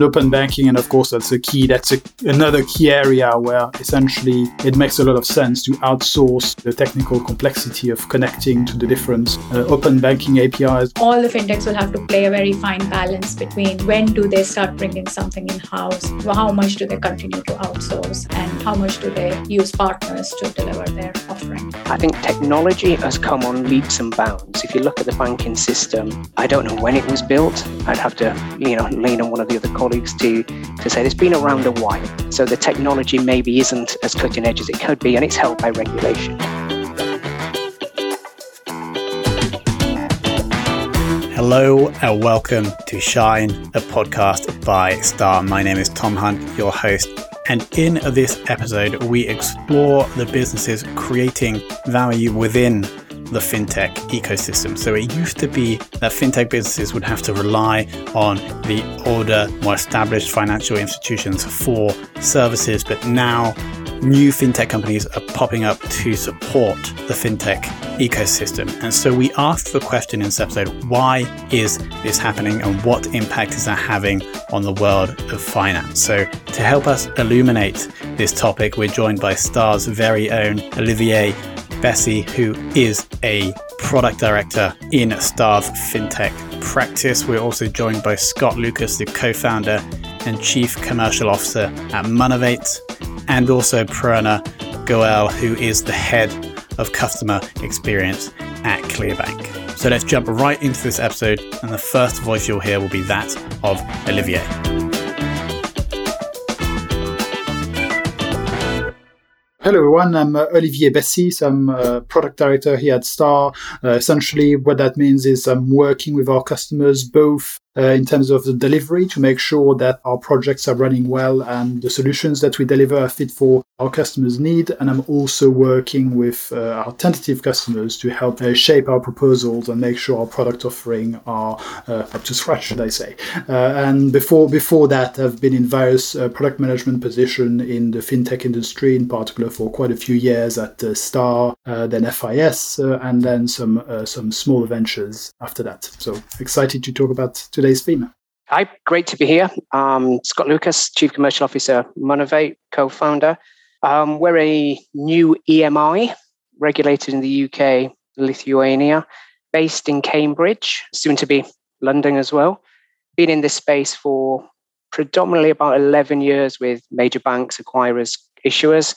open banking. And of course, that's a key. That's a, another key area where essentially it makes a lot of sense to outsource the technical complexity of connecting to the different uh, open banking APIs. All the fintechs will have to play a very fine balance between when do they start bringing something in house, how much do they continue to outsource, and how much do they use partners to deliver their offering. I think technology has come on leaps and bounds. If you look at the banking system, I don't know when it was built. I'd have to, you know, lean on one of the other colleagues to to say it's been around a while. So the technology maybe isn't as cutting edge as it could be, and it's held by regulation. Hello and welcome to Shine, a podcast by Star. My name is Tom Hunt, your host. And in this episode, we explore the businesses creating value within the fintech ecosystem. So it used to be that fintech businesses would have to rely on the older, more established financial institutions for services, but now new fintech companies are popping up to support the fintech ecosystem. And so we asked the question in this episode why is this happening and what impact is that having on the world of finance? So to help us illuminate this topic, we're joined by Star's very own Olivier Bessy, who is a product director in Star's fintech practice. We're also joined by Scott Lucas, the co founder and chief commercial officer at Monavate and also Prerna Goel, who is the head of customer experience at Clearbank. So let's jump right into this episode, and the first voice you'll hear will be that of Olivier. Everyone, I'm uh, Olivier Bessy, so I'm uh, product director here at Star. Uh, essentially what that means is I'm working with our customers both in terms of the delivery to make sure that our projects are running well and the solutions that we deliver are fit for our customers' need. And I'm also working with uh, our tentative customers to help uh, shape our proposals and make sure our product offering are uh, up to scratch, should I say. Uh, and before before that, I've been in various uh, product management position in the fintech industry, in particular for quite a few years at Star, then FIS, and then some some small ventures after that. So excited to talk about today's theme. Hi, great to be here. Um, Scott Lucas, Chief Commercial Officer, Monavate, co-founder. Um, we're a new EMI regulated in the UK, Lithuania, based in Cambridge, soon to be London as well. Been in this space for predominantly about 11 years with major banks, acquirers, issuers.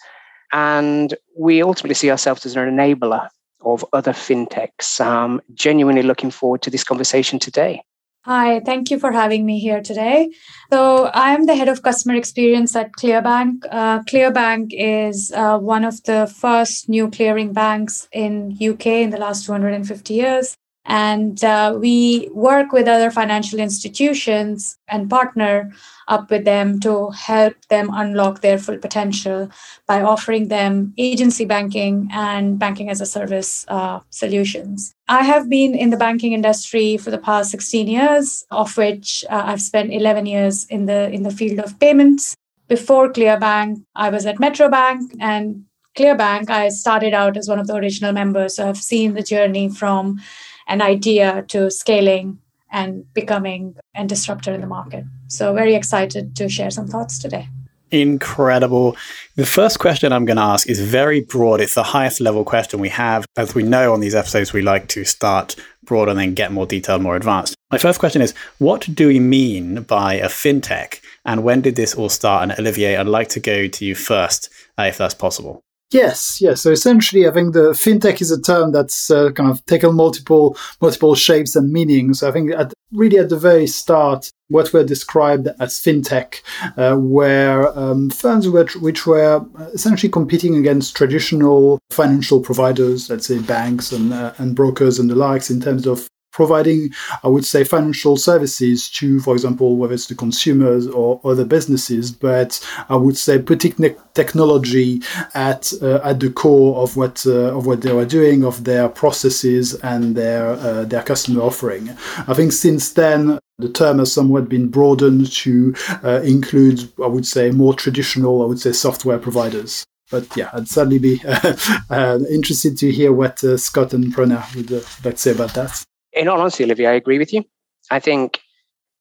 And we ultimately see ourselves as an enabler of other fintechs. Um, genuinely looking forward to this conversation today. Hi, thank you for having me here today. So, I'm the head of customer experience at Clearbank. Uh, Clearbank is uh, one of the first new clearing banks in UK in the last 250 years. And uh, we work with other financial institutions and partner up with them to help them unlock their full potential by offering them agency banking and banking as a service uh, solutions. I have been in the banking industry for the past 16 years, of which uh, I've spent 11 years in the in the field of payments. Before Clearbank, I was at Metro Bank and Clearbank. I started out as one of the original members, so I've seen the journey from an idea to scaling and becoming a disruptor in the market. So, very excited to share some thoughts today. Incredible. The first question I'm going to ask is very broad. It's the highest level question we have. As we know on these episodes, we like to start broad and then get more detailed, more advanced. My first question is What do we mean by a fintech? And when did this all start? And Olivier, I'd like to go to you first, uh, if that's possible. Yes, yes. So essentially, I think the fintech is a term that's uh, kind of taken multiple multiple shapes and meanings. I think at, really at the very start, what were described as fintech uh, were um, firms which, which were essentially competing against traditional financial providers, let's say banks and uh, and brokers and the likes, in terms of providing, I would say, financial services to, for example, whether it's the consumers or other businesses, but I would say putting technology at uh, at the core of what uh, of what they were doing, of their processes and their uh, their customer offering. I think since then. The term has somewhat been broadened to uh, include, I would say, more traditional, I would say, software providers but yeah, I'd certainly be uh, interested to hear what uh, Scott and Prerna would uh, like to say about that in all honesty, Olivier, I agree with you. I think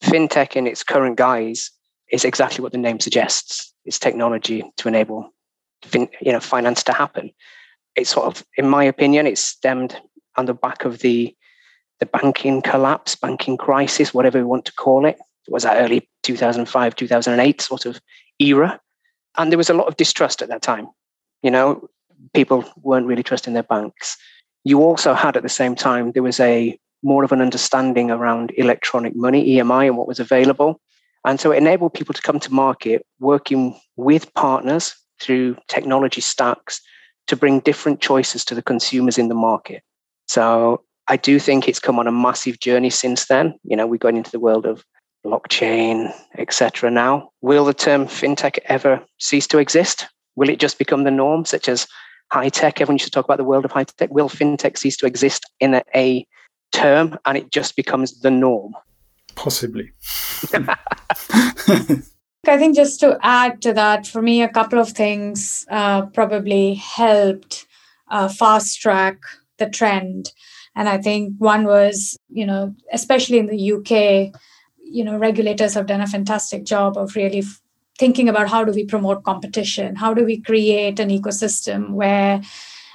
fintech in its current guise is exactly what the name suggests. It's technology to enable fin- you know finance to happen. It's sort of, in my opinion, it's stemmed on the back of the the banking collapse, banking crisis, whatever we want to call it. It was that early 2005, 2008 sort of era. And there was a lot of distrust at that time. You know, people weren't really trusting their banks. You also had at the same time, there was a more of an understanding around electronic money, EMI, and what was available. And so it enabled people to come to market working with partners through technology stacks to bring different choices to the consumers in the market. So I do think it's come on a massive journey since then. You know, we're going into the world of blockchain, etc. now. Will the term fintech ever cease to exist? Will it just become the norm, such as high tech? Everyone should talk about the world of high tech. Will fintech cease to exist in a, a term and it just becomes the norm? Possibly. I think just to add to that, for me, a couple of things uh, probably helped uh, fast track the trend. And I think one was, you know, especially in the UK, you know, regulators have done a fantastic job of really f- thinking about how do we promote competition? How do we create an ecosystem where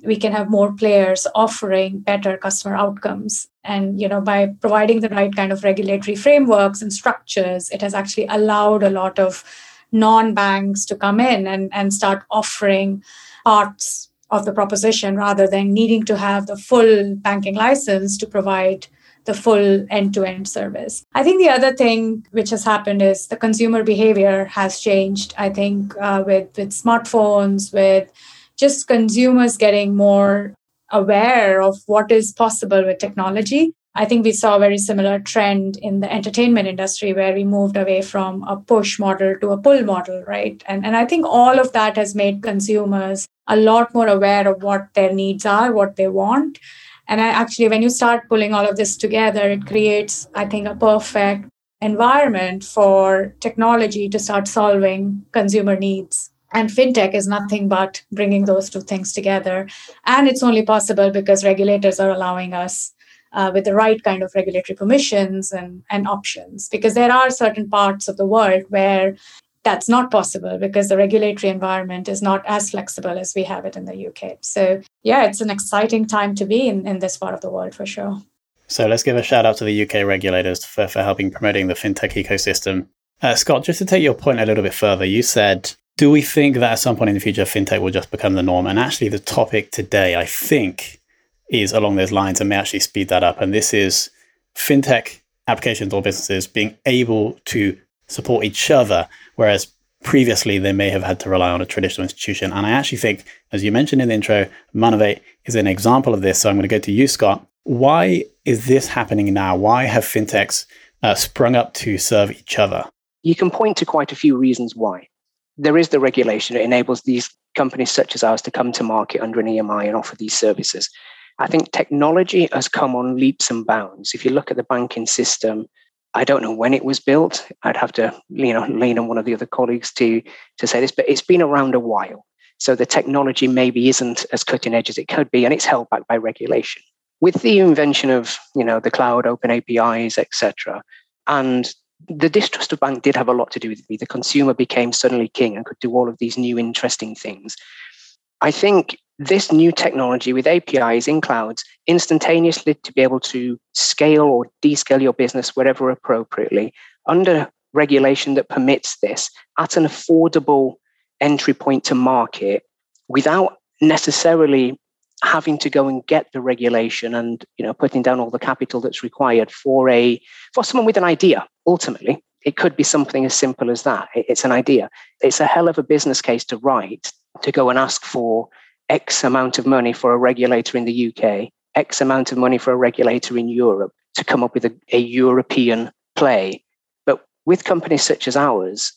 we can have more players offering better customer outcomes and you know by providing the right kind of regulatory frameworks and structures it has actually allowed a lot of non-banks to come in and, and start offering parts of the proposition rather than needing to have the full banking license to provide the full end-to-end service. I think the other thing which has happened is the consumer behavior has changed. I think uh, with with smartphones, with just consumers getting more aware of what is possible with technology. I think we saw a very similar trend in the entertainment industry where we moved away from a push model to a pull model, right? And, and I think all of that has made consumers a lot more aware of what their needs are, what they want. And I actually, when you start pulling all of this together, it creates, I think, a perfect environment for technology to start solving consumer needs. And fintech is nothing but bringing those two things together. And it's only possible because regulators are allowing us uh, with the right kind of regulatory permissions and, and options. Because there are certain parts of the world where that's not possible because the regulatory environment is not as flexible as we have it in the UK. So, yeah, it's an exciting time to be in, in this part of the world for sure. So, let's give a shout out to the UK regulators for, for helping promoting the fintech ecosystem. Uh, Scott, just to take your point a little bit further, you said, do we think that at some point in the future, fintech will just become the norm? And actually, the topic today, I think, is along those lines and may actually speed that up. And this is fintech applications or businesses being able to support each other, whereas previously they may have had to rely on a traditional institution. And I actually think, as you mentioned in the intro, Monavate is an example of this. So I'm going to go to you, Scott. Why is this happening now? Why have fintechs uh, sprung up to serve each other? You can point to quite a few reasons why. There is the regulation that enables these companies such as ours to come to market under an EMI and offer these services. I think technology has come on leaps and bounds. If you look at the banking system, I don't know when it was built. I'd have to, you know, lean on one of the other colleagues to to say this, but it's been around a while. So the technology maybe isn't as cutting edge as it could be, and it's held back by regulation. With the invention of, you know, the cloud, open APIs, etc., and the distrust of bank did have a lot to do with me. The consumer became suddenly king and could do all of these new interesting things. I think this new technology with APIs in clouds instantaneously to be able to scale or descale your business wherever appropriately under regulation that permits this at an affordable entry point to market without necessarily having to go and get the regulation and you know putting down all the capital that's required for a for someone with an idea ultimately it could be something as simple as that it's an idea it's a hell of a business case to write to go and ask for X amount of money for a regulator in the UK, X amount of money for a regulator in Europe to come up with a, a European play. But with companies such as ours,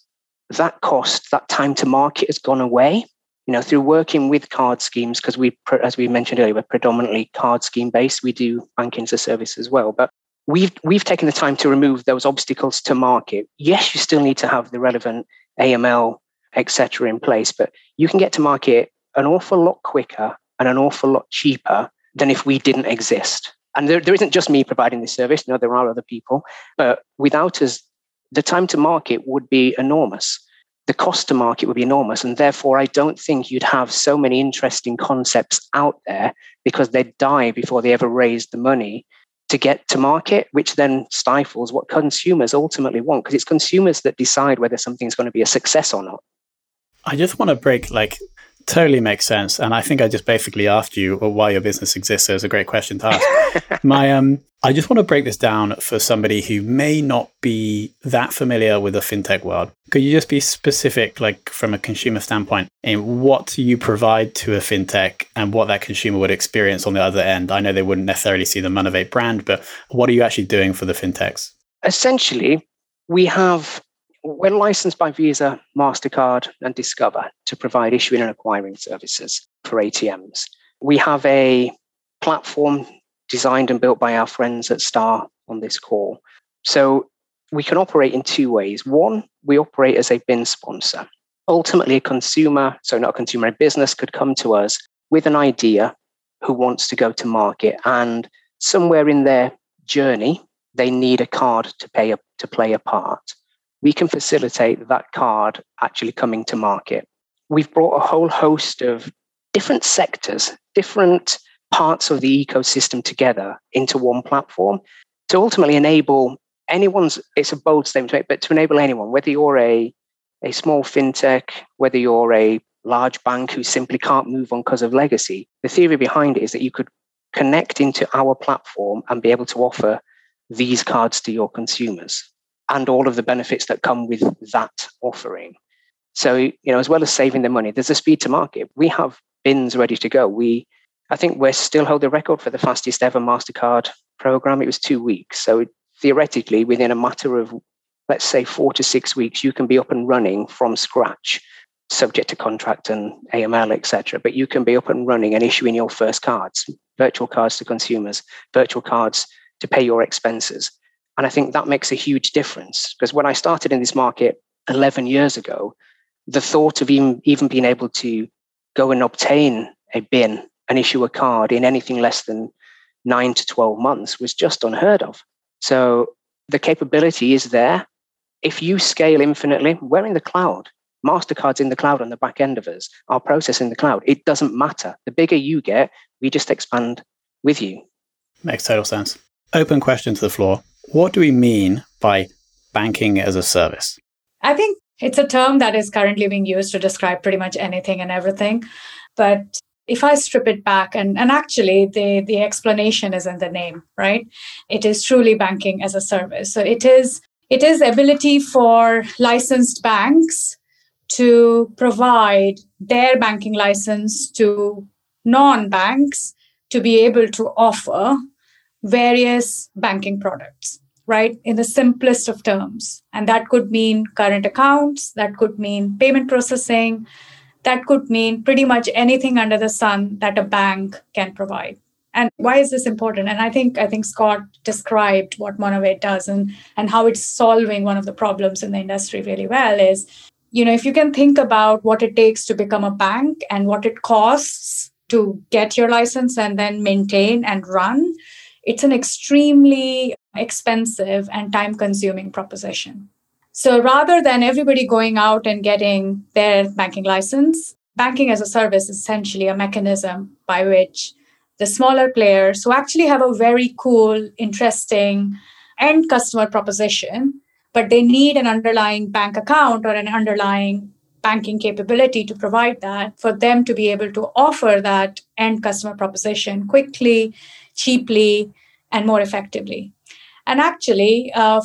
that cost, that time to market has gone away. You know, through working with card schemes, because we, as we mentioned earlier, we're predominantly card scheme based. We do banking as a service as well, but we've we've taken the time to remove those obstacles to market. Yes, you still need to have the relevant AML, etc., in place, but you can get to market an awful lot quicker and an awful lot cheaper than if we didn't exist. And there, there isn't just me providing this service. No, there are other people. But without us the time to market would be enormous. The cost to market would be enormous. And therefore, I don't think you'd have so many interesting concepts out there because they'd die before they ever raised the money to get to market, which then stifles what consumers ultimately want because it's consumers that decide whether something's going to be a success or not. I just want to break like totally makes sense. And I think I just basically asked you why your business exists. So it's a great question to ask. My um I just want to break this down for somebody who may not be that familiar with the fintech world. Could you just be specific, like from a consumer standpoint, in what you provide to a fintech and what that consumer would experience on the other end? I know they wouldn't necessarily see the Monavate brand, but what are you actually doing for the fintechs? Essentially, we have we're licensed by Visa, MasterCard, and Discover to provide issuing and acquiring services for ATMs. We have a platform designed and built by our friends at Star on this call. So we can operate in two ways. One, we operate as a BIN sponsor. Ultimately, a consumer, so not a consumer, a business could come to us with an idea who wants to go to market, and somewhere in their journey, they need a card to pay a, to play a part. We can facilitate that card actually coming to market. We've brought a whole host of different sectors, different parts of the ecosystem together into one platform to ultimately enable anyone's it's a bold statement to make but to enable anyone whether you're a a small fintech whether you're a large bank who simply can't move on because of legacy the theory behind it is that you could connect into our platform and be able to offer these cards to your consumers and all of the benefits that come with that offering so you know as well as saving the money there's a speed to market we have bins ready to go we I think we still hold the record for the fastest ever MasterCard program. It was two weeks. So theoretically, within a matter of, let's say, four to six weeks, you can be up and running from scratch, subject to contract and AML, etc. But you can be up and running and issuing your first cards, virtual cards to consumers, virtual cards to pay your expenses. And I think that makes a huge difference because when I started in this market 11 years ago, the thought of even, even being able to go and obtain a bin and issue a card in anything less than nine to 12 months was just unheard of. So the capability is there. If you scale infinitely, we're in the cloud. MasterCard's in the cloud on the back end of us, our process in the cloud. It doesn't matter. The bigger you get, we just expand with you. Makes total sense. Open question to the floor. What do we mean by banking as a service? I think it's a term that is currently being used to describe pretty much anything and everything. But if I strip it back, and, and actually the, the explanation is in the name, right? It is truly banking as a service. So it is it is ability for licensed banks to provide their banking license to non-banks to be able to offer various banking products right in the simplest of terms. And that could mean current accounts that could mean payment processing that could mean pretty much anything under the sun that a bank can provide. And why is this important? And i think i think scott described what monavate does and and how it's solving one of the problems in the industry really well is you know if you can think about what it takes to become a bank and what it costs to get your license and then maintain and run it's an extremely expensive and time consuming proposition so rather than everybody going out and getting their banking license, banking as a service is essentially a mechanism by which the smaller players who actually have a very cool, interesting end customer proposition, but they need an underlying bank account or an underlying banking capability to provide that for them to be able to offer that end customer proposition quickly, cheaply, and more effectively. And actually, uh,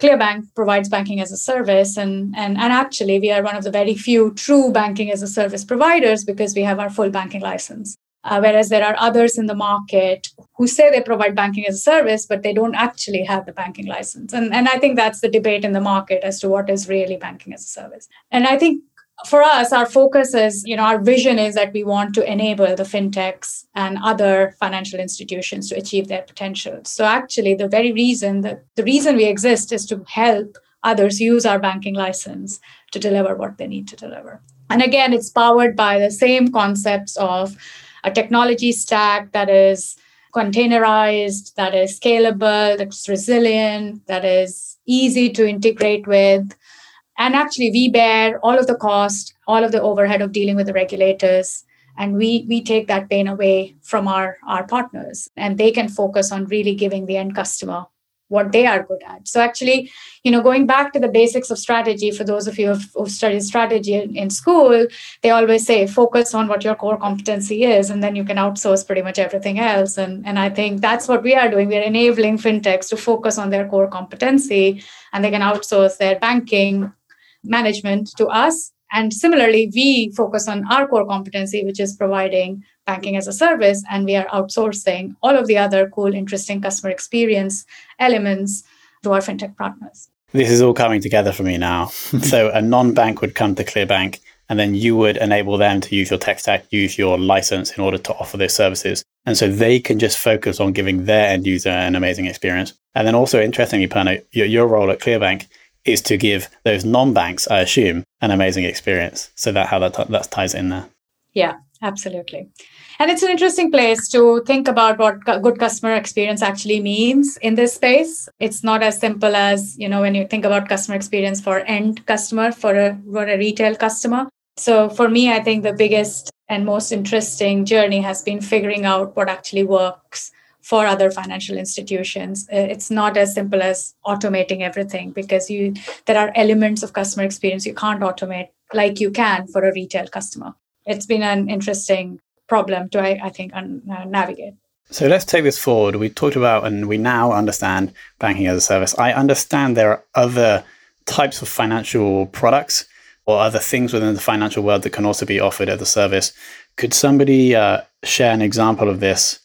Clearbank provides banking as a service, and, and, and actually, we are one of the very few true banking as a service providers because we have our full banking license. Uh, whereas there are others in the market who say they provide banking as a service, but they don't actually have the banking license. And, and I think that's the debate in the market as to what is really banking as a service. And I think for us, our focus is, you know, our vision is that we want to enable the fintechs and other financial institutions to achieve their potential. So actually, the very reason that the reason we exist is to help others use our banking license to deliver what they need to deliver. And again, it's powered by the same concepts of a technology stack that is containerized, that is scalable, that's resilient, that is easy to integrate with. And actually, we bear all of the cost, all of the overhead of dealing with the regulators. And we, we take that pain away from our, our partners, and they can focus on really giving the end customer what they are good at. So actually, you know, going back to the basics of strategy, for those of you who've, who've studied strategy in, in, school, they always say focus on what your core competency is, and then you can outsource pretty much everything else. And, and I think that's what we are doing. We're enabling fintechs to focus on their core competency, and they can outsource their banking management to us. And similarly, we focus on our core competency, which is providing banking as a service and we are outsourcing all of the other cool interesting customer experience elements to our fintech partners. This is all coming together for me now. So a non-bank would come to clearbank and then you would enable them to use your tech stack use your license in order to offer those services. And so they can just focus on giving their end user an amazing experience. And then also interestingly Prerna, your, your role at clearbank is to give those non-banks i assume an amazing experience so that how that, t- that ties in there yeah absolutely and it's an interesting place to think about what good customer experience actually means in this space. It's not as simple as, you know, when you think about customer experience for end customer, for a, for a retail customer. So for me, I think the biggest and most interesting journey has been figuring out what actually works for other financial institutions uh, it's not as simple as automating everything because you there are elements of customer experience you can't automate like you can for a retail customer it's been an interesting problem to, I, I think, un, uh, navigate. So let's take this forward. We talked about and we now understand banking as a service. I understand there are other types of financial products or other things within the financial world that can also be offered as a service. Could somebody uh, share an example of this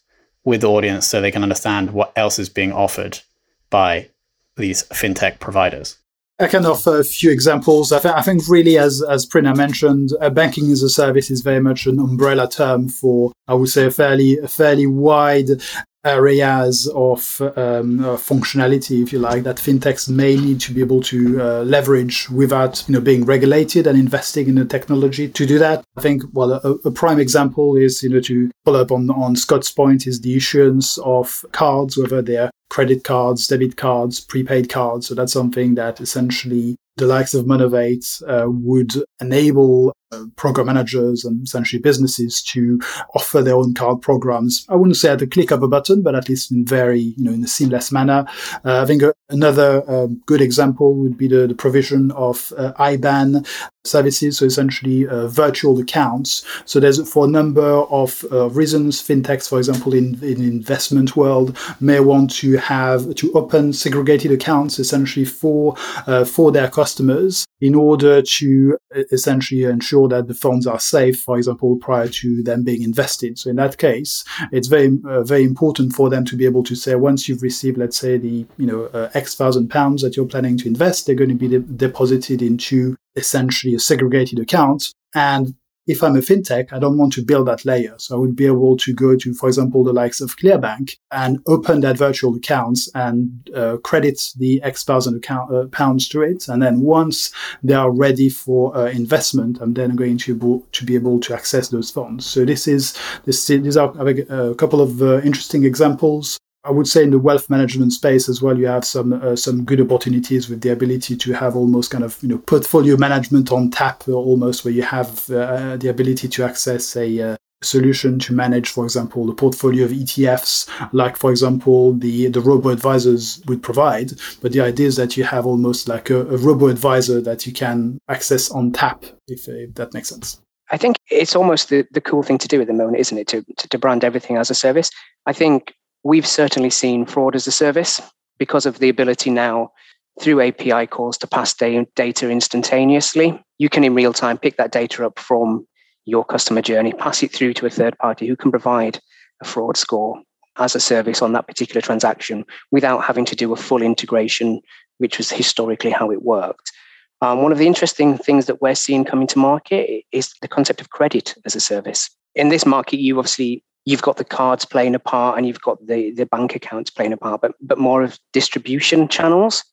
with the audience so they can understand what else is being offered by these fintech providers? I can offer a few examples. I, th- I think really, as as Prerna mentioned, uh, banking as a service is very much an umbrella term for, I would say, a fairly a fairly wide areas of um, uh, functionality, if you like, that fintechs may need to be able to uh, leverage without, you know, being regulated and investing in the technology to do that. I think, well, a, a prime example is, you know, to follow up on, on Scott's point is the issuance of cards, whether they're credit cards, debit cards, prepaid cards. So that's something that essentially the likes of Monavate uh, would enable uh, program managers and essentially businesses to offer their own card programs. I wouldn't say at the click of a button, but at least in very, you know, in a seamless manner. Uh, I think another um, good example would be the, the provision of uh, IBAN services, so essentially uh, virtual accounts. So there's for a number of uh, reasons, fintechs, for example, in in investment world, may want to have to open segregated accounts essentially for uh, for their customers in order to essentially ensure that the funds are safe, for example, prior to them being invested. So in that case, it's very uh, very important for them to be able to say once you've received, let's say, the you know uh, X thousand pounds that you're planning to invest, they're going to be de- deposited into essentially a segregated account. And if I'm a fintech, I don't want to build that layer. So I would be able to go to, for example, the likes of Clearbank and open that virtual accounts and uh, credit the X thousand account, uh, pounds to it. And then once they are ready for uh, investment, I'm then going to, able, to be able to access those funds. So this is, this, these are a couple of uh, interesting examples I would say in the wealth management space as well, you have some uh, some good opportunities with the ability to have almost kind of you know portfolio management on tap, almost where you have uh, the ability to access a uh, solution to manage, for example, the portfolio of ETFs, like for example the the robo advisors would provide. But the idea is that you have almost like a, a robo advisor that you can access on tap, if, if that makes sense. I think it's almost the, the cool thing to do at the moment, isn't it? To, to, to brand everything as a service. I think We've certainly seen fraud as a service because of the ability now through API calls to pass data instantaneously. You can in real time pick that data up from your customer journey, pass it through to a third party who can provide a fraud score as a service on that particular transaction without having to do a full integration, which was historically how it worked. Um, one of the interesting things that we're seeing coming to market is the concept of credit as a service. In this market, you obviously you've got the cards playing a part and you've got the, the bank accounts playing a part, but, but more of distribution channels.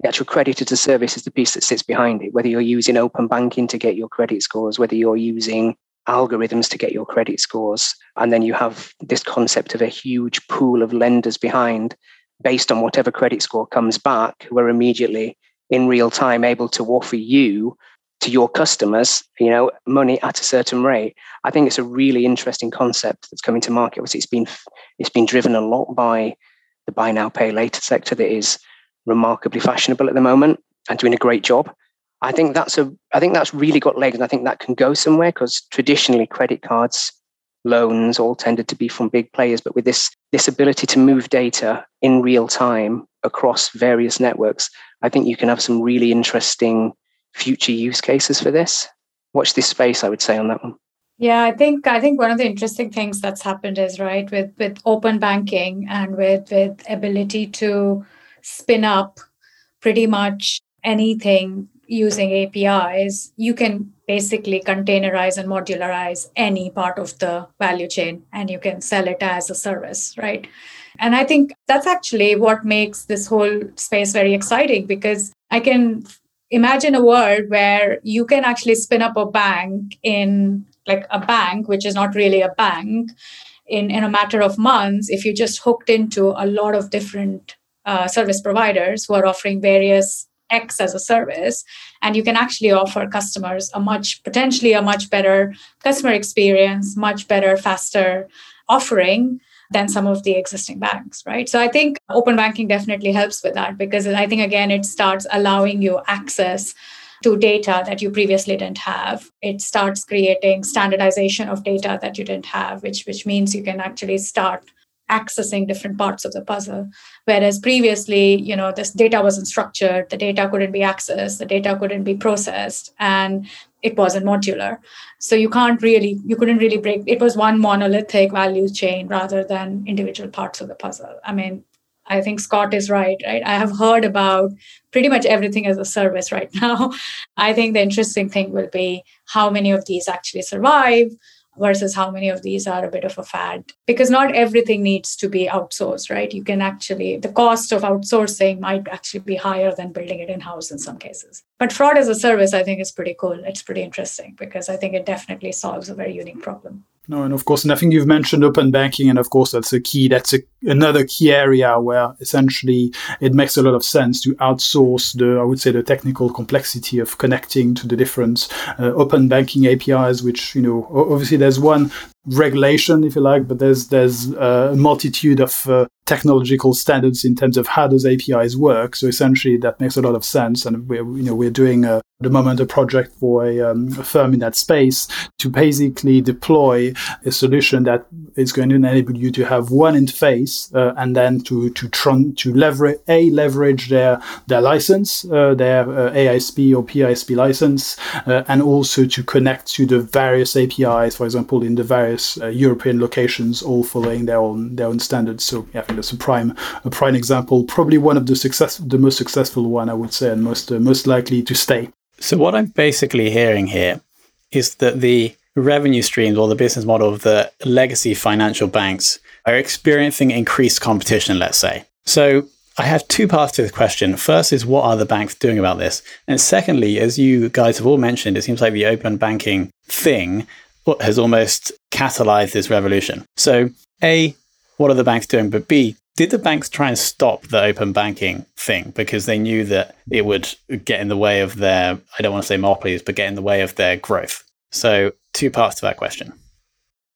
The actual credit as a service is the piece that sits behind it, whether you're using open banking to get your credit scores, whether you're using algorithms to get your credit scores. And then you have this concept of a huge pool of lenders behind based on whatever credit score comes back, who are immediately in real time able to offer you to your customers, you know, money at a certain rate. I think it's a really interesting concept that's coming to market. Obviously, it's been it's been driven a lot by the buy now pay later sector that is remarkably fashionable at the moment and doing a great job. I think that's a I think that's really got legs, and I think that can go somewhere because traditionally credit cards, loans all tended to be from big players, but with this this ability to move data in real time across various networks, I think you can have some really interesting future use cases for this. Watch this space, I would say on that one. Yeah, I think I think one of the interesting things that's happened is right with with open banking and with with ability to spin up pretty much anything using APIs, you can basically containerize and modularize any part of the value chain and you can sell it as a service, right? And I think that's actually what makes this whole space very exciting because I can imagine a world where you can actually spin up a bank in like a bank, which is not really a bank, in, in a matter of months if you just hooked into a lot of different uh, service providers who are offering various X as a service, and you can actually offer customers a much potentially a much better customer experience, much better, faster offering than some of the existing banks, right? So I think open banking definitely helps with that because I think again it starts allowing you access to data that you previously didn't have. It starts creating standardization of data that you didn't have, which which means you can actually start accessing different parts of the puzzle whereas previously you know this data wasn't structured the data couldn't be accessed the data couldn't be processed and it wasn't modular. So you can't really you couldn't really break it was one monolithic value chain rather than individual parts of the puzzle. I mean i think scott is right right? I have heard about pretty much everything as a service right now. I think the interesting thing will be how many of these actually survive versus how many of these are a bit of a fad. Because not everything needs to be outsourced right? You can actually the cost of outsourcing might actually be higher than building it in house in some cases. But fraud as a service i think is pretty cool. It's pretty interesting because i think it definitely solves a very unique problem no, and of course, and I think you've mentioned open banking, and of course, that's a key. That's a, another key area where essentially it makes a lot of sense to outsource the, I would say, the technical complexity of connecting to the different uh, open banking APIs. Which you know, obviously, there's one regulation, if you like, but there's there's uh, a multitude of uh, technological standards in terms of how those APIs work. So essentially, that makes a lot of sense. And we're you know we're doing uh, the moment a project for a, um, a, firm in that space to basically deploy a solution that is going to enable you to have one interface uh, and then to to tr- to leverage a leverage their their license, uh, their uh, AISP or PISP license, and also to connect to the various APIs, for example, in the various various uh, European locations, all following their own their own standards. So yeah, I think that's a prime a prime example. Probably one of the success the most successful one I would say, and most uh, most likely to stay. So what I'm basically hearing here is that the revenue streams or the business model of the legacy financial banks are experiencing increased competition. Let's say so. I have two parts to the question. First is what are the banks doing about this? And secondly, as you guys have all mentioned, it seems like the open banking thing has almost catalyzed this revolution. So, A, what are the banks doing? But B, did the banks try and stop the open banking thing because they knew that it would get in the way of their, I don't want to say monopolies, but get in the way of their growth? So, two parts to that question.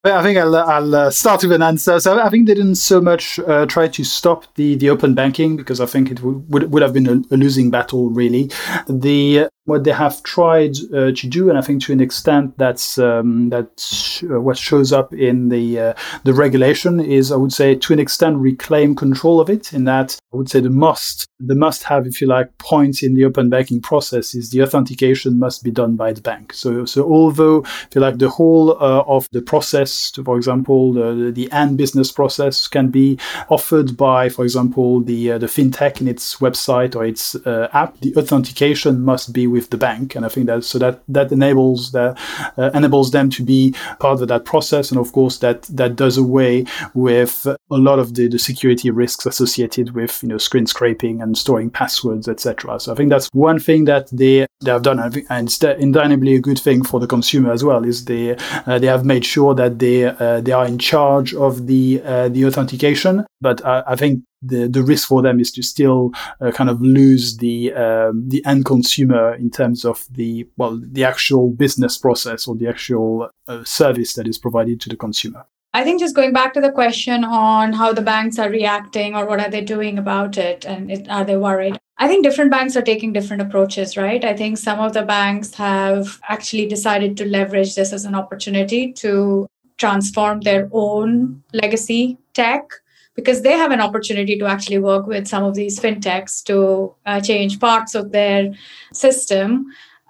I think I'll, I'll uh, start with an answer. So I think they didn't so much uh, try to stop the, the open banking because I think it would, would, would have been a, a, losing battle, really. The what they have tried uh, to do, and I think to an extent that's um, that's uh, what shows up in the uh, the regulation is, I would say, to an extent, reclaim control of it. In that, I would say the must the must have, if you like, point in the open banking process is the authentication must be done by the bank. So so although if you like the whole uh, of the process, for example, the the end business process can be offered by, for example, the uh, the fintech in its website or its uh, app, the authentication must be with with the bank. And I think that so that that enables that uh, enables them to be part of that process. And of course, that that does away with a lot of the, the security risks associated with you know screen scraping and storing passwords, etc. So I think that's one thing that they they have done, and it's undeniably a good thing for the consumer as well. Is they uh, they have made sure that they uh, they are in charge of the uh, the authentication. But I, I think the the risk for them is to still uh, kind of lose the um, the end consumer in terms of the well the actual business process or the actual uh, service that is provided to the consumer. I think just going back to the question on how the banks are reacting or what are they doing about it and it, are they worried? I think different banks are taking different approaches, right? I think some of the banks have actually decided to leverage this as an opportunity to transform their own legacy tech because they have an opportunity to actually work with some of these fintechs to uh, change parts of their system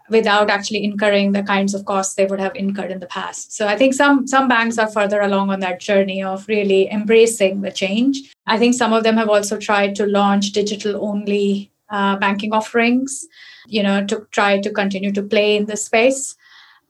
without actually incurring the kinds of costs they would have incurred in the past. So I think some some banks are further along on that journey of really embracing the change. I think some of them have also tried to launch digital only uh, banking offerings, you know, to try to continue to play in the space.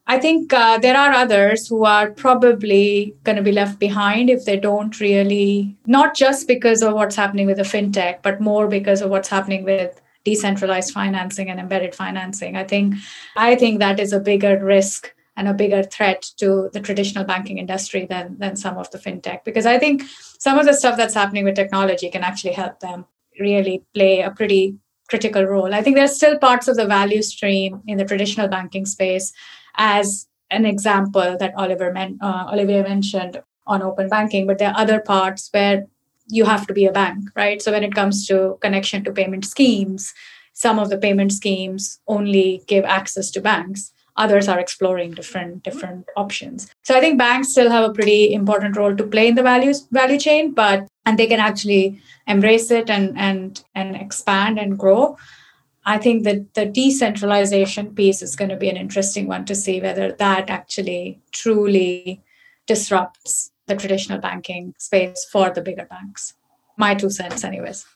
I think uh, there are others who are probably going to be left behind if they don't really, not just because of what's happening with the fintech, but more because of what's happening with decentralized financing and embedded financing. I think, I think that is a bigger risk and a bigger threat to the traditional banking industry than than some of the fintech because i think some of the stuff that's happening with technology can actually help them really play a pretty critical role i think there's still parts of the value stream in the traditional banking space as an example that Oliver men- uh, Olivier mentioned on open banking, but there are other parts where you have to be a bank, right? So when it comes to connection to payment schemes, some of the payment schemes only give access to banks. Others are exploring different different options. So I think banks still have a pretty important role to play in the values value chain, but and they can actually embrace it and and and expand and grow. I think that the decentralization piece is going to be an interesting one to see whether that actually truly disrupts the traditional banking space for the bigger banks. My two cents, anyways.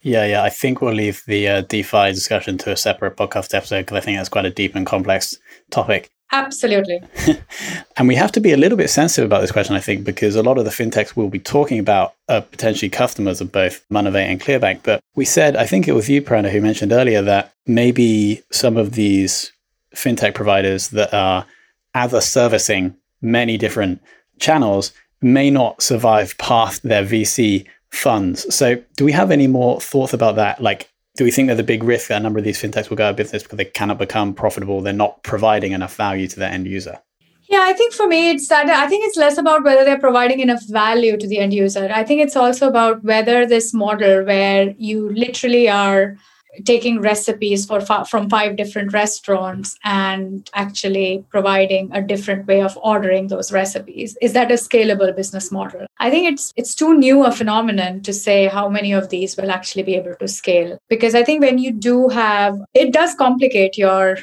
Yeah, yeah. I think we'll leave the uh, DeFi discussion to a separate podcast episode because I think that's quite a deep and complex topic. Absolutely. and we have to be a little bit sensitive about this question, I think, because a lot of the fintechs we'll be talking about are potentially customers of both Monavate and Clearbank. But we said, I think it was you, Prerna, who mentioned earlier that maybe some of these fintech providers that are either servicing many different channels may not survive past their VC funds. So, do we have any more thoughts about that? Like, do we think that the big risk that a number of these fintechs will go out of business because they cannot become profitable? They're not providing enough value to their end user. Yeah, I think for me, it's that I think it's less about whether they're providing enough value to the end user. I think it's also about whether this model where you literally are taking recipes for from five different restaurants and actually providing a different way of ordering those recipes. Is that a scalable business model? I think it's it's too new a phenomenon to say how many of these will actually be able to scale. Because i think when you do have it does complicate your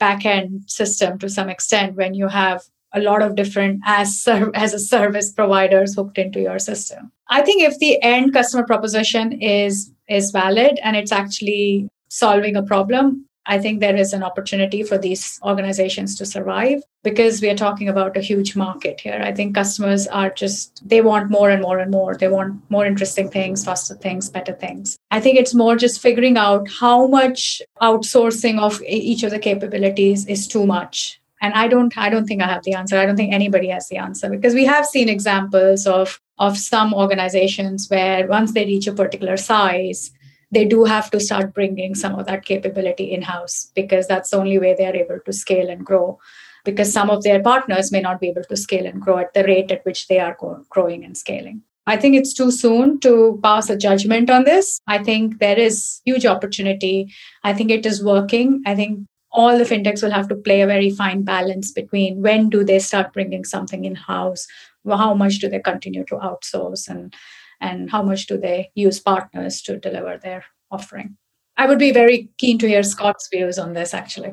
backend system to some extent when you have a lot of different as as a service providers hooked into your system. I think if the end customer proposition is is valid and it's actually solving a problem, I think there is an opportunity for these organizations to survive because we are talking about a huge market here. I think customers are just, they want more and more and more. They want more interesting things, faster things, better things. I think it's more just figuring out how much outsourcing of each of the capabilities is too much and i don't i don't think i have the answer i don't think anybody has the answer because we have seen examples of of some organizations where once they reach a particular size they do have to start bringing some of that capability in house because that's the only way they are able to scale and grow because some of their partners may not be able to scale and grow at the rate at which they are growing and scaling I think it's too soon to pass a judgment on this. I think there is huge opportunity. I think it is working. I think all the fintechs will have to play a very fine balance between when do they start bringing something in house how much do they continue to outsource and and how much do they use partners to deliver their offering i would be very keen to hear scott's views on this actually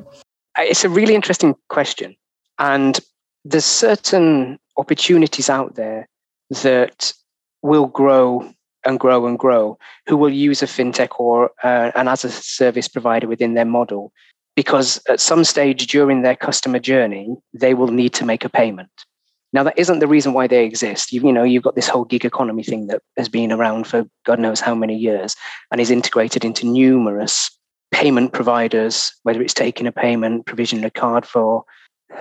uh, it's a really interesting question and there's certain opportunities out there that will grow and grow and grow who will use a fintech or uh, an as a service provider within their model because at some stage during their customer journey, they will need to make a payment. Now, that isn't the reason why they exist. You, you, know, you've got this whole gig economy thing that has been around for God knows how many years and is integrated into numerous payment providers, whether it's taking a payment, provisioning a card for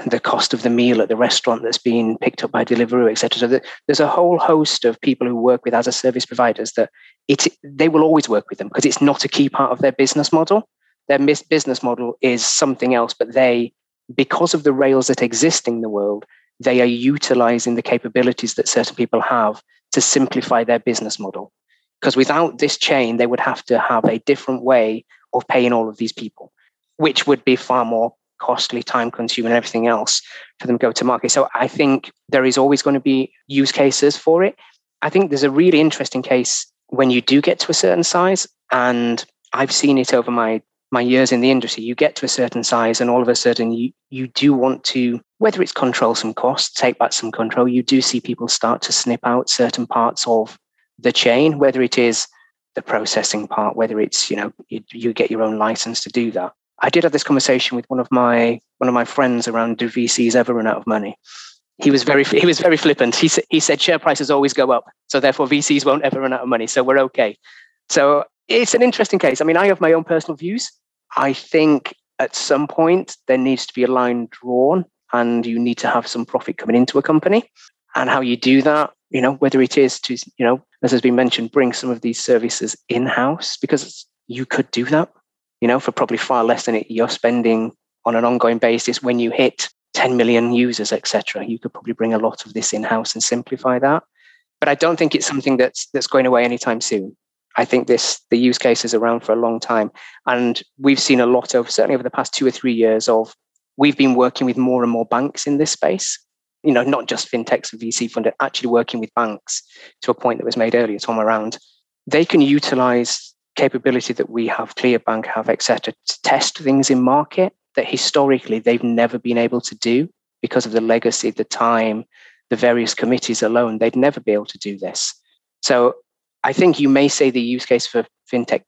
the cost of the meal at the restaurant that's being picked up by Deliveroo, etc. So there's a whole host of people who work with as a service providers that it they will always work with them because it's not a key part of their business model. Their business model is something else, but they, because of the rails that exist in the world, they are utilizing the capabilities that certain people have to simplify their business model. Because without this chain, they would have to have a different way of paying all of these people, which would be far more costly, time consuming, and everything else for them to go to market. So I think there is always going to be use cases for it. I think there's a really interesting case when you do get to a certain size, and I've seen it over my my years in the industry, you get to a certain size and all of a sudden you, you do want to, whether it's control some costs, take back some control, you do see people start to snip out certain parts of the chain, whether it is the processing part, whether it's, you know, you, you get your own license to do that. I did have this conversation with one of my one of my friends around do VCs ever run out of money? He was very he was very flippant. He he said share prices always go up, so therefore VCs won't ever run out of money, so we're okay. So it's an interesting case. I mean, I have my own personal views. I think at some point there needs to be a line drawn and you need to have some profit coming into a company. And how you do that, you know, whether it is to, you know, as has been mentioned, bring some of these services in house because you could do that, you know, for probably far less than it you're spending on an ongoing basis when you hit 10 million users, etc. You could probably bring a lot of this in house and simplify that. But I don't think it's something that's that's going away anytime soon. I think this the use case is around for a long time, and we've seen a lot of certainly over the past two or three years of we've been working with more and more banks in this space. You know, not just fintechs and VC funded, actually working with banks to a point that was made earlier, Tom, around they can utilize capability that we have, ClearBank have, etc., to test things in market that historically they've never been able to do because of the legacy, the time, the various committees alone. They'd never be able to do this. So I think you may say the use case for fintech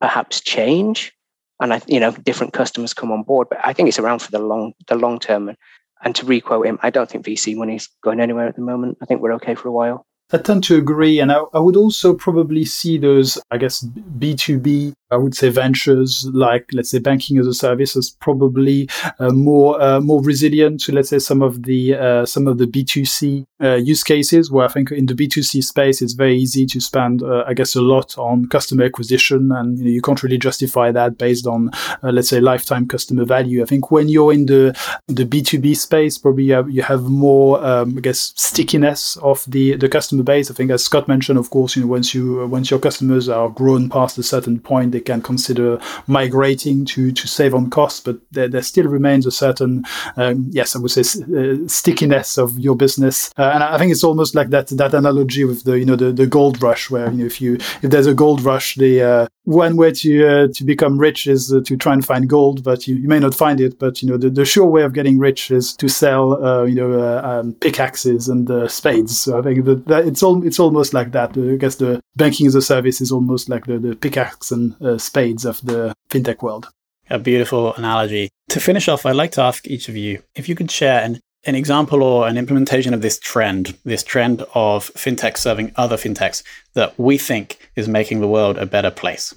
perhaps change, and I, you know, different customers come on board. But I think it's around for the long, the long term. And, and to requote him, I don't think VC money is going anywhere at the moment. I think we're okay for a while. I tend to agree. And I, I, would also probably see those, I guess, B2B, I would say ventures like, let's say, banking as a service is probably uh, more, uh, more resilient to, let's say, some of the, uh, some of the B2C uh, use cases where I think in the B2C space, it's very easy to spend, uh, I guess, a lot on customer acquisition. And you, know, you can't really justify that based on, uh, let's say, lifetime customer value. I think when you're in the, the B2B space, probably you have, you have more, um, I guess, stickiness of the, the customer base. I think, as Scott mentioned, of course, you know, once you once your customers are grown past a certain point, they can consider migrating to to save on costs. But there, there still remains a certain, um, yes, I would say, uh, stickiness of your business. Uh, and I think it's almost like that that analogy with the you know the, the gold rush, where you know if you if there's a gold rush, the uh, one way to uh, to become rich is uh, to try and find gold, but you, you, may not find it. But you know the, the sure way of getting rich is to sell uh, you know um, pickaxes and spades. So I think that, that, it's all it's almost like that. I guess the banking as a service is almost like the, the pickaxe and uh, spades of the fintech world. A beautiful analogy. To finish off, I'd like to ask each of you if you could share an an example or an implementation of this trend, this trend of fintech serving other fintechs that we think is making the world a better place?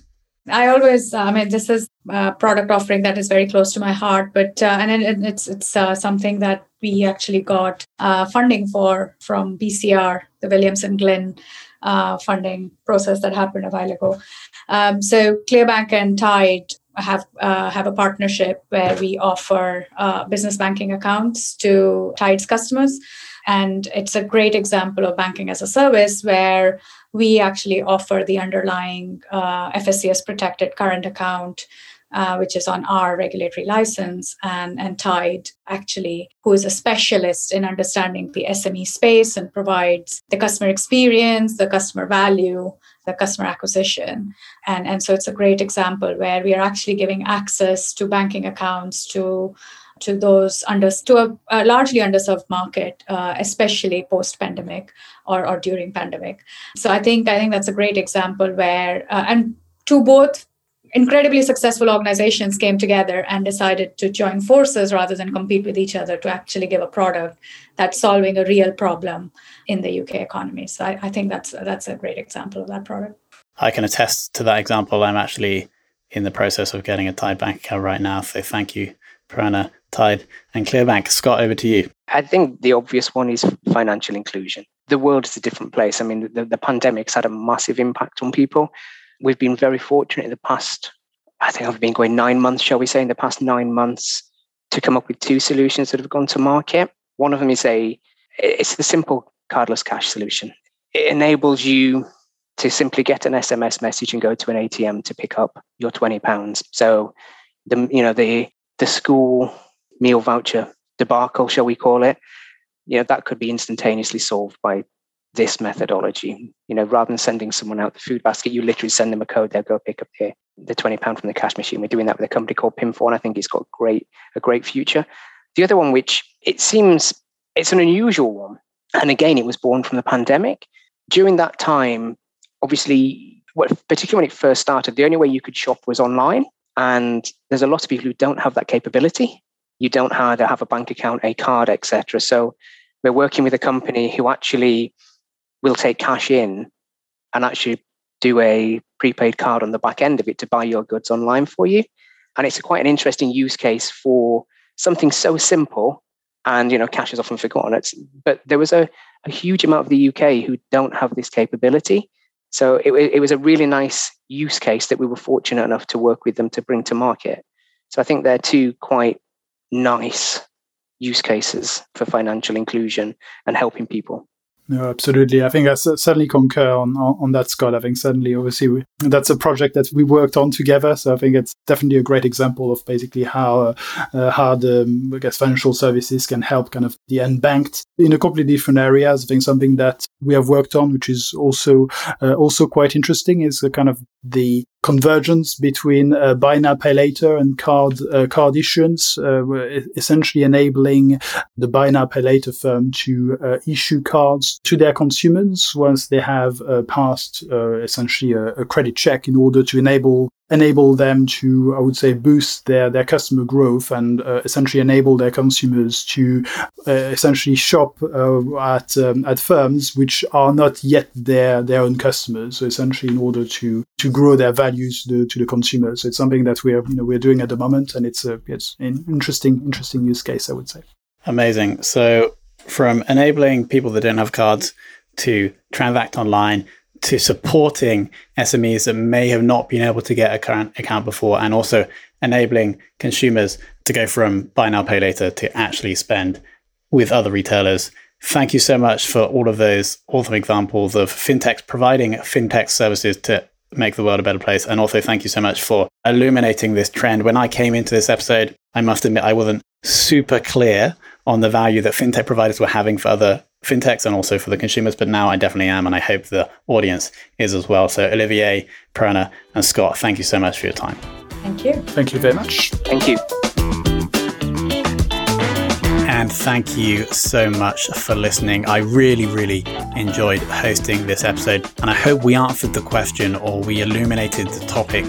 I always, I mean, this is a product offering that is very close to my heart, but uh, and it, it's it's uh, something that we actually got uh, funding for from BCR, the Williams & Glyn uh, funding process that happened a while ago. Um, so ClearBank and Tide have uh, have a partnership where we offer uh, business banking accounts to Tides customers, and it's a great example of banking as a service where we actually offer the underlying uh, FSCS protected current account. Uh, which is on our regulatory license, and, and Tide, actually, who is a specialist in understanding the SME space and provides the customer experience, the customer value, the customer acquisition. And, and so it's a great example where we are actually giving access to banking accounts to to those under to a, a largely underserved market, uh, especially post pandemic or, or during pandemic. So I think I think that's a great example where uh, and to both incredibly successful organizations came together and decided to join forces rather than compete with each other to actually give a product that's solving a real problem in the UK economy. So I, I think that's that's a great example of that product. I can attest to that example. I'm actually in the process of getting a Tide bank account right now. So thank you, Prerna, Tide, and Clearbank. Scott, over to you. I think the obvious one is financial inclusion. The world is a different place. I mean, the, the pandemic's had a massive impact on people. We've been very fortunate in the past, I think I've been going nine months, shall we say, in the past nine months to come up with two solutions that have gone to market. One of them is a, it's the simple cardless cash solution. It enables you to simply get an SMS message and go to an ATM to pick up your 20 pounds. So the you know the the school meal voucher debacle, shall we call it, you know, that could be instantaneously solved by this methodology. You know, rather than sending someone out the food basket, you literally send them a code, they'll go pick up the, the 20 pound from the cash machine. We're doing that with a company called Pinfo, and I think it's got great a great future. The other one, which it seems it's an unusual one, and again, it was born from the pandemic. During that time, obviously, particularly when it first started, the only way you could shop was online. And there's a lot of people who don't have that capability. You don't either have a bank account, a card, etc. So we're working with a company who actually will take cash in and actually do a prepaid card on the back end of it to buy your goods online for you. And it's quite an interesting use case for something so simple. And you know, cash is often forgotten. It's, but there was a, a huge amount of the UK who don't have this capability. So it, it was a really nice use case that we were fortunate enough to work with them to bring to market. So I think they're two quite nice use cases for financial inclusion and helping people. No, absolutely. I think I certainly concur on, on, on that, Scott. I think certainly, obviously, we, that's a project that we worked on together. So I think it's definitely a great example of basically how uh, how the I guess financial services can help kind of the unbanked in a completely different areas. I think something that we have worked on, which is also uh, also quite interesting, is kind of the convergence between uh, buy now pay later and card uh, card issuance, uh, essentially enabling the buy now pay later firm to uh, issue cards to their consumers once they have uh, passed uh, essentially a, a, credit check in order to enable enable them to, I would say, boost their, their customer growth and uh, essentially enable their consumers to uh, essentially shop uh, at um, at firms which are not yet their their own customers. So essentially, in order to to grow their values to the, to the consumers, so it's something that we're you know we're doing at the moment, and it's a it's an interesting interesting use case, I would say. Amazing. So from enabling people that don't have cards to transact online to supporting SMEs that may have not been able to get a current account before, and also enabling consumers to go from buy now, pay later to actually spend with other retailers. Thank you so much for all of those awesome examples of fintechs providing fintech services to make the world a better place. And also, thank you so much for illuminating this trend. When I came into this episode, I must admit I wasn't super clear on the value that fintech providers were having for other fintechs and also for the consumers, but now I definitely am, and I hope the audience is as well. So, Olivier, Prerna, and Scott, thank you so much for your time. Thank you. Thank you very much. Thank you. And thank you so much for listening. I really, really enjoyed hosting this episode, and I hope we answered the question or we illuminated the topic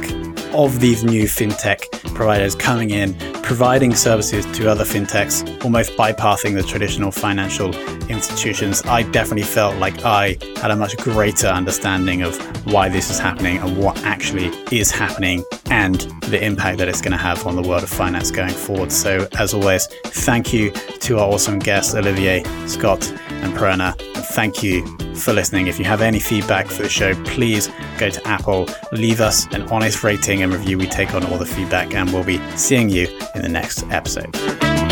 of these new fintech providers coming in, providing services to other fintechs, almost bypassing the traditional financial institutions. I definitely felt like I had a much greater understanding of why this is happening and what actually is happening and the impact that it's going to have on the world of finance going forward. So, as always, thank you to our awesome guests, Olivier, Scott, and Prerna. Thank you for listening. If you have any feedback for the show, please go to Apple, leave us an honest rating review. We take on all the feedback, and we'll be seeing you in the next episode.